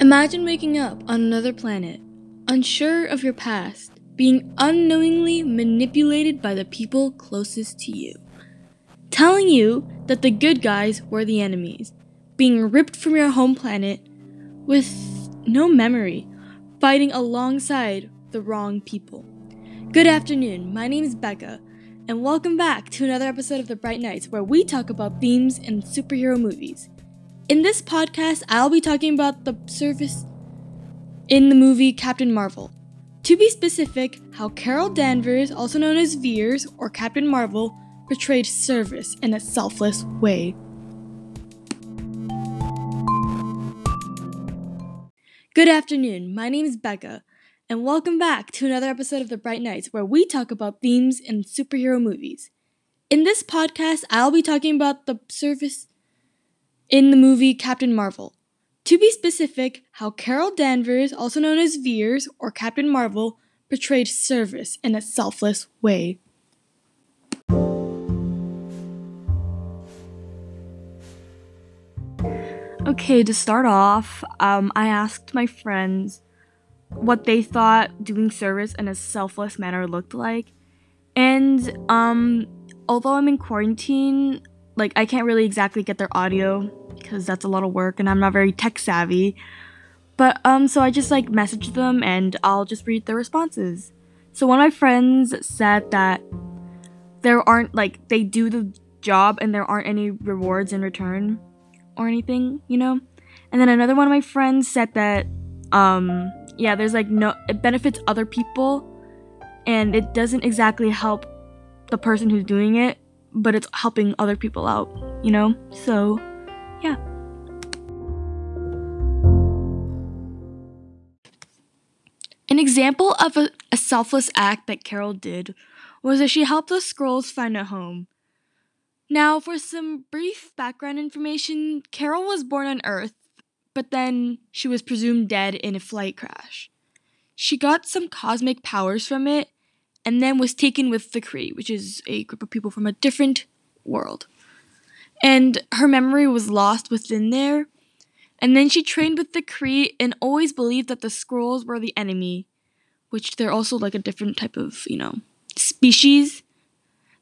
Imagine waking up on another planet, unsure of your past, being unknowingly manipulated by the people closest to you, telling you that the good guys were the enemies, being ripped from your home planet with no memory, fighting alongside the wrong people. Good afternoon, my name is Becca, and welcome back to another episode of The Bright Knights where we talk about themes in superhero movies. In this podcast, I'll be talking about the service in the movie Captain Marvel. To be specific, how Carol Danvers, also known as Vers or Captain Marvel, portrayed service in a selfless way. Good afternoon, my name is Becca, and welcome back to another episode of The Bright Knights where we talk about themes in superhero movies. In this podcast, I'll be talking about the service in the movie Captain Marvel. To be specific, how Carol Danvers, also known as Vers or Captain Marvel, portrayed service in a selfless way. Okay, to start off, um, I asked my friends what they thought doing service in a selfless manner looked like. And um, although I'm in quarantine, like I can't really exactly get their audio because that's a lot of work and I'm not very tech savvy. But um so I just like message them and I'll just read their responses. So one of my friends said that there aren't like they do the job and there aren't any rewards in return or anything, you know? And then another one of my friends said that um yeah, there's like no it benefits other people and it doesn't exactly help the person who's doing it, but it's helping other people out, you know? So yeah. An example of a, a, selfless act that Carol did was that she helped the Skrulls find a home. Now, for some brief background information, Carol was born on Earth, but then she was presumed dead in a flight crash. She got some cosmic powers from it, and then was taken with the Kree, which is a group of people from a different world and her memory was lost within there. And then she trained with the Kree and always believed that the Skrulls were the enemy, which they're also like a different type of, you know, species.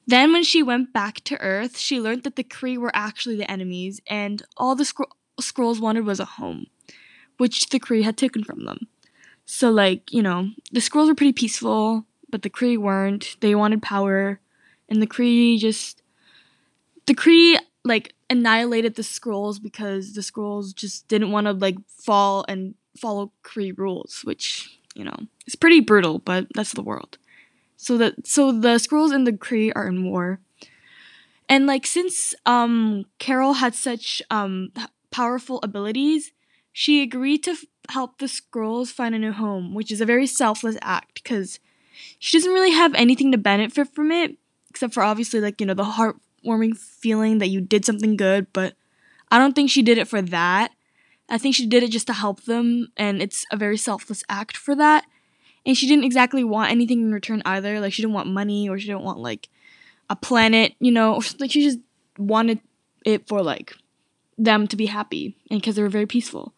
Then when she went back to Earth, she learned that the Kree were actually the enemies, and all the Skr- Skrulls wanted was a home, which the Kree had taken from them. So like, you know, the Skrulls were pretty peaceful, but the Kree weren't. They wanted power, and the Kree just the Kree like annihilated the Skrulls because the Skrulls just didn't want to like fall and follow Kree rules, which you know is pretty brutal, but that's the world. So that so the Skrulls and the Kree are in war, and like since um Carol had such um powerful abilities, she agreed to f- help the Skrulls find a new home, which is a very selfless act because she doesn't really have anything to benefit from it except for obviously like you know the heart heartwarming feeling that you did something good, but I don't think she did it for that. I think she did it just to help them, and it's a very selfless act for that. And she didn't exactly want anything in return either. Like she didn't want money, or she didn't want like a planet, you know. Or, like she just wanted it for like them to be happy, and because they were very peaceful.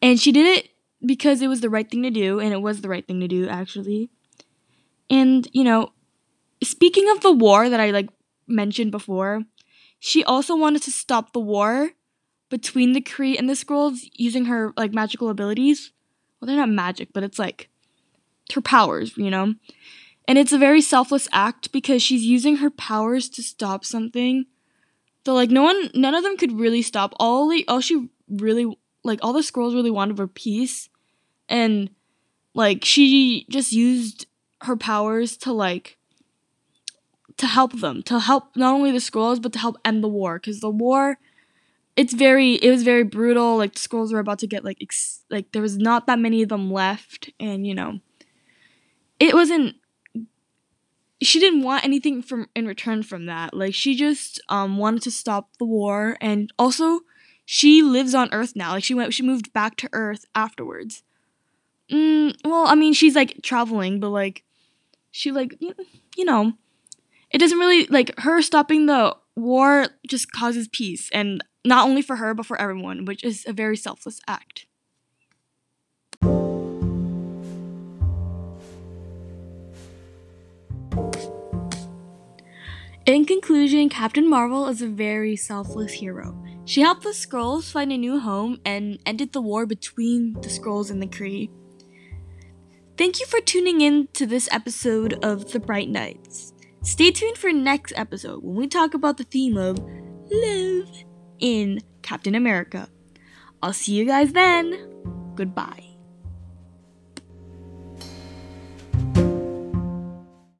And she did it because it was the right thing to do, and it was the right thing to do actually. And you know, speaking of the war that I like mentioned before, she also wanted to stop the war between the Kree and the Skrulls using her like magical abilities. Well, they're not magic, but it's like her powers, you know? And it's a very selfless act because she's using her powers to stop something. So like no one none of them could really stop. All the all she really like all the Skrulls really wanted were peace. And like she just used her powers to like to help them, to help not only the Skrulls but to help end the war because the war it's very it was very brutal like the Skrulls were about to get like ex- like there was not that many of them left and you know it wasn't she didn't want anything from in return from that. Like she just um wanted to stop the war and also she lives on earth now. Like she went she moved back to earth afterwards. Mm, well i mean she's like traveling but like she like you know it doesn't really like her stopping the war just causes peace and not only for her but for everyone, which is a very selfless act. In conclusion, Captain Marvel is a very selfless hero. She helped the Skrulls find a new home and ended the war between the Skrulls and the Kree. Thank you for tuning in to this episode of The Bright Knights. Stay tuned for next episode when we talk about the theme of love in Captain America. I'll see you guys then. Goodbye.